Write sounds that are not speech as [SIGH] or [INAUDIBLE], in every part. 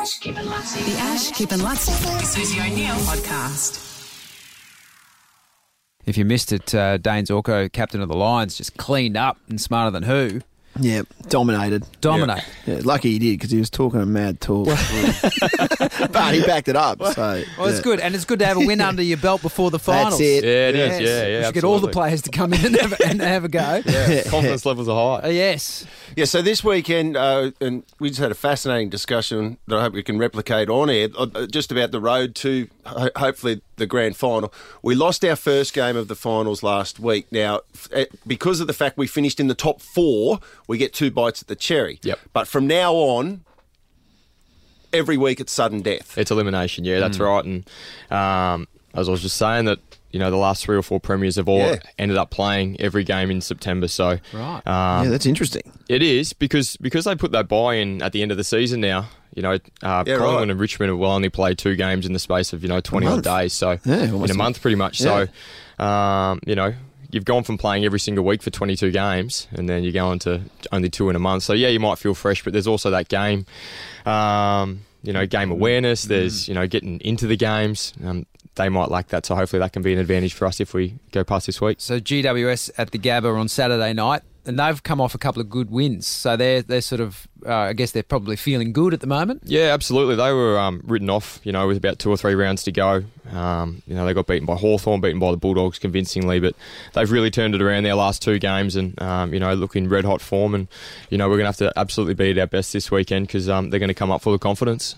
Ash, Kip and Luttsy. The Ash, Kip and Luttsy Susie O'Neill podcast. If you missed it, uh, Dayne Zorko, captain of the Lions, just cleaned up and smarter than who. Yeah, dominated. Dominate. Yeah, lucky he did because he was talking a mad talk. [LAUGHS] but he backed it up. So Well, it's yeah. good, and it's good to have a win [LAUGHS] under your belt before the finals. That's it. Yeah, it is. Yes. Yeah, yeah. You should get all the players to come in and have, and have a go. [LAUGHS] Yeah, confidence levels are Uh, high. yes. Yeah, so this weekend, uh, and we just had a fascinating discussion that I hope we can replicate on air, uh, just about the road to ho- hopefully the grand final. We lost our first game of the finals last week. Now, eh, because of the fact we finished in the top four, we get two bites at the cherry. Yep. But from now on, every week it's sudden death. It's elimination. Yeah, that's right. And um, as I was just saying that. You know, the last three or four premiers have all Yeah. ended up playing every game in September. So Right. um, yeah, that's interesting. It is because because they put that bye in at the end of the season now. You know, uh, Yeah, Collingwood right. and Richmond will only play two games in the space of you know twenty odd days. So Yeah, in a a- month, pretty much. So um, you know. You've gone from playing every single week for 22 games, and then you go going to only two in a month. So yeah, you might feel fresh, but there's also that game, um, you know, game awareness. There's you know getting into the games. Um, they might lack that, so hopefully that can be an advantage for us if we go past this week. So GWS at the Gabba on Saturday night, and they've come off a couple of good wins. So they're they're sort of, uh, I guess they're probably feeling good at the moment. Yeah, absolutely. They were um, written off, you know, with about two or three rounds to go. Um, you know, they got beaten by Hawthorn, beaten by the Bulldogs convincingly, but they've really turned it around their last two games and, um, you know, look in red hot form. And, you know, we're going to have to absolutely be at our best this weekend because um, they're going to come up full of confidence.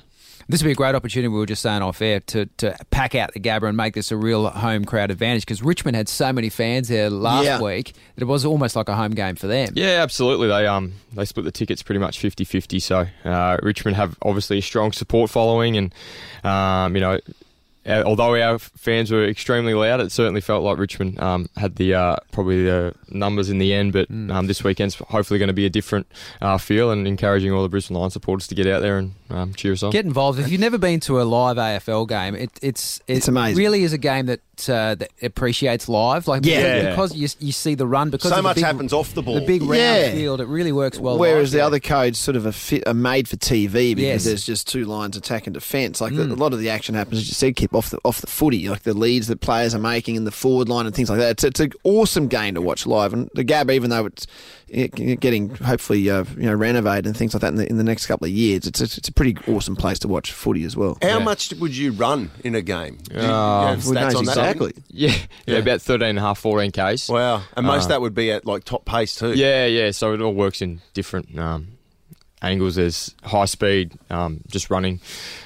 This would be a great opportunity. We were just saying off air to, to pack out the Gabba and make this a real home crowd advantage because Richmond had so many fans there last Yeah. week that it was almost like a home game for them. Yeah, absolutely. They um they split the tickets pretty much 50-50. So uh, Richmond have obviously a strong support following, and um, you know, although our fans were extremely loud, it certainly felt like Richmond um, had the uh, probably the numbers in the end. But um, this weekend's hopefully going to be a different uh, feel, and encouraging all the Brisbane Lions supporters to get out there and um, cheer us on. Get involved. If you've never been to a live AFL game, it, it's it It's amazing. Really is a game that uh, that appreciates live. Like Yeah. because, because you, you see the run because So much big- happens off the ball. The big round Yeah. field. It really works well. Whereas live the there. other codes sort of are, fit, are made for TV because Yes. there's just two lines attack and defence. Like the, a lot of the action happens, as you said, Kip, off the off the footy, like the leads that players are making in the forward line and things like that. It's, it's an awesome game to watch live. And the Gab, even though it's getting hopefully uh, you know renovated and things like that in the, in the next couple of years, it's a, it's a pretty awesome place to watch footy as well. How Yeah. much would you run in a game? Do you, you Uh, have stats on that? Exactly? [LAUGHS] Yeah, yeah, about 13 and a half, 14 Ks. Wow. And most Uh, of that would be at like top pace too. Yeah, yeah. So it all works in different um, angles. There's high speed, um, just running,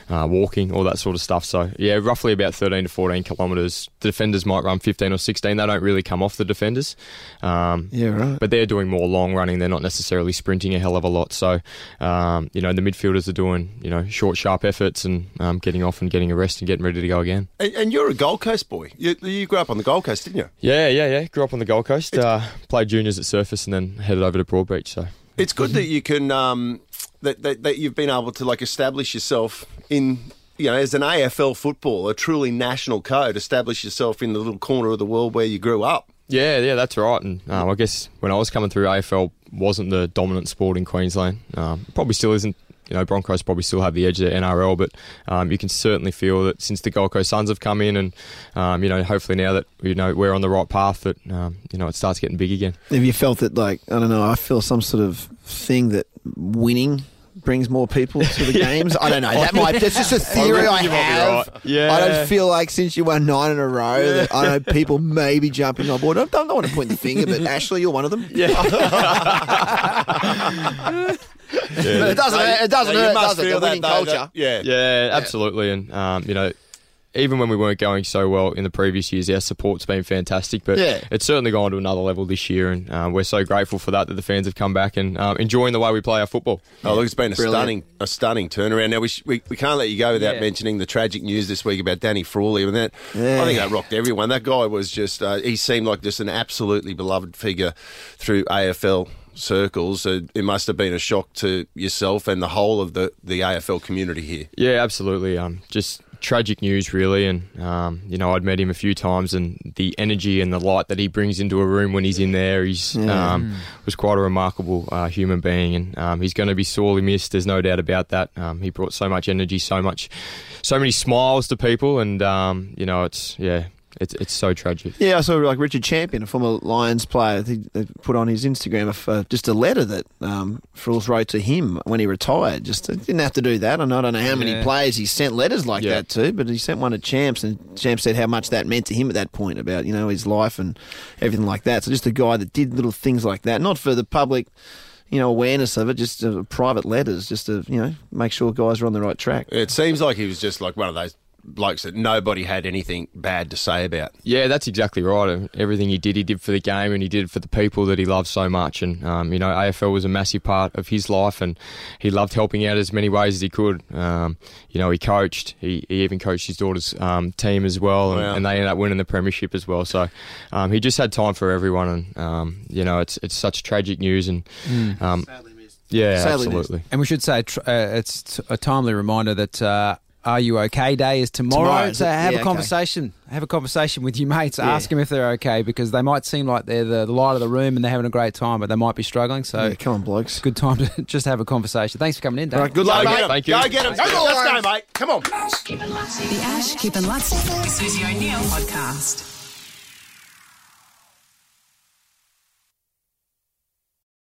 uh, walking, all that sort of stuff. So yeah, roughly about 13 to 14 kilometres. The defenders might run 15 or 16. They don't really come off the defenders. Um, Yeah, right. But they're doing more long running. They're not necessarily sprinting a hell of a lot. So, um, you know, the midfielders are doing, you know, short, sharp efforts and um, getting off and getting a rest and getting ready to go again. And, and you're a Gold Coast boy. You, you grew up on the Gold Coast, didn't you? Yeah, yeah, yeah. Grew up on the Gold Coast. Uh, played juniors at Surfers and then headed over to Broadbeach. So It's good that you can um, that, that that you've been able to like establish yourself in you know as an AFL football, a truly national code, establish yourself in the little corner of the world where you grew up. Yeah, yeah, that's right. And um, I guess when I was coming through, AFL wasn't the dominant sport in Queensland. Um, probably still isn't. You know, Broncos probably still have the edge of the NRL, but um, you can certainly feel that since the Gold Coast Suns have come in, and um, you know, hopefully now that you know we're on the right path, that um, you know it starts getting big again. Have you felt that, like, I don't know, I feel some sort of thing that winning brings more people to the [LAUGHS] games? I don't know. That might, that's just a [LAUGHS] theory I, reckon you might be have. right. Yeah. I don't feel like since you won nine in a row that I know people [LAUGHS] may be jumping on board. I don't, don't want to point the finger, but Ashley, you're one of them. Yeah. But it doesn't, it doesn't So hurt, must does it? feel The that, winning though, culture. that- yeah. Yeah, absolutely. And um, you know, even when we weren't going so well in the previous years, our support's been fantastic. But Yeah. it's certainly gone to another level this year, and um, we're so grateful for that that the fans have come back and um, enjoying the way we play our football. Oh, look, it's been a Brilliant. stunning, a stunning turnaround. Now we, sh- we we can't let you go without Yeah. mentioning the tragic news this week about Danny Frawley. And that Yeah. I think that rocked everyone. That guy was just uh, he seemed like just an absolutely beloved figure through AFL circles. Uh, it must have been a shock to yourself and the whole of the the AFL community here. Yeah, absolutely. Um, just tragic news, really. And um, you know, I'd met him a few times, and the energy and the light that he brings into a room when he's in there, he's um, was quite a remarkable uh, human being, and um, he's going to be sorely missed. There's no doubt about that. Um, he brought so much energy, so much, so many smiles to people, and um, you know, it's yeah, it's it's so tragic. Yeah, I saw like Richard Champion, a former Lions player, he they put on his Instagram a, uh, just a letter that um, Frills wrote to him when he retired. Just uh, didn't have to do that. And I don't know how many Yeah. players he sent letters like Yeah. that to, but he sent one to Champs, and Champs said how much that meant to him at that point about you know his life and everything like that. So just a guy that did little things like that, not for the public. You know, awareness of it, just uh, private letters, just to you know make sure guys are on the right track. It seems like he was just like one of those blokes that nobody had anything bad to say about. Yeah, that's exactly right. Everything he did, he did for the game, and he did it for the people that he loved so much. And um, you know, AFL was a massive part of his life, and he loved helping out as many ways as he could. Um, you know, he coached. He, he even coached his daughter's um, team as well, and, Wow. and they ended up winning the premiership as well. So um, he just had time for everyone, and um, you know, it's it's such tragic news, and um, yeah, Sadly missed. absolutely. And we should say uh, it's t- a timely reminder that uh, Are You OK Day is tomorrow. Tomorrow, is so have Yeah, a okay. conversation. Have a conversation with your mates. Yeah. Ask them if they're okay because they might seem like they're the, the light of the room and they're having a great time, but they might be struggling. So Yeah, come on, blokes. good time to [LAUGHS] just have a conversation. Thanks for coming in, Dave. All right, good Go luck, get mate. him. Thank you. Go get him. Let's go, mate. Come on. Keep it Luttsy. The Ash, Kip and Lutz. Susie O'Neill podcast.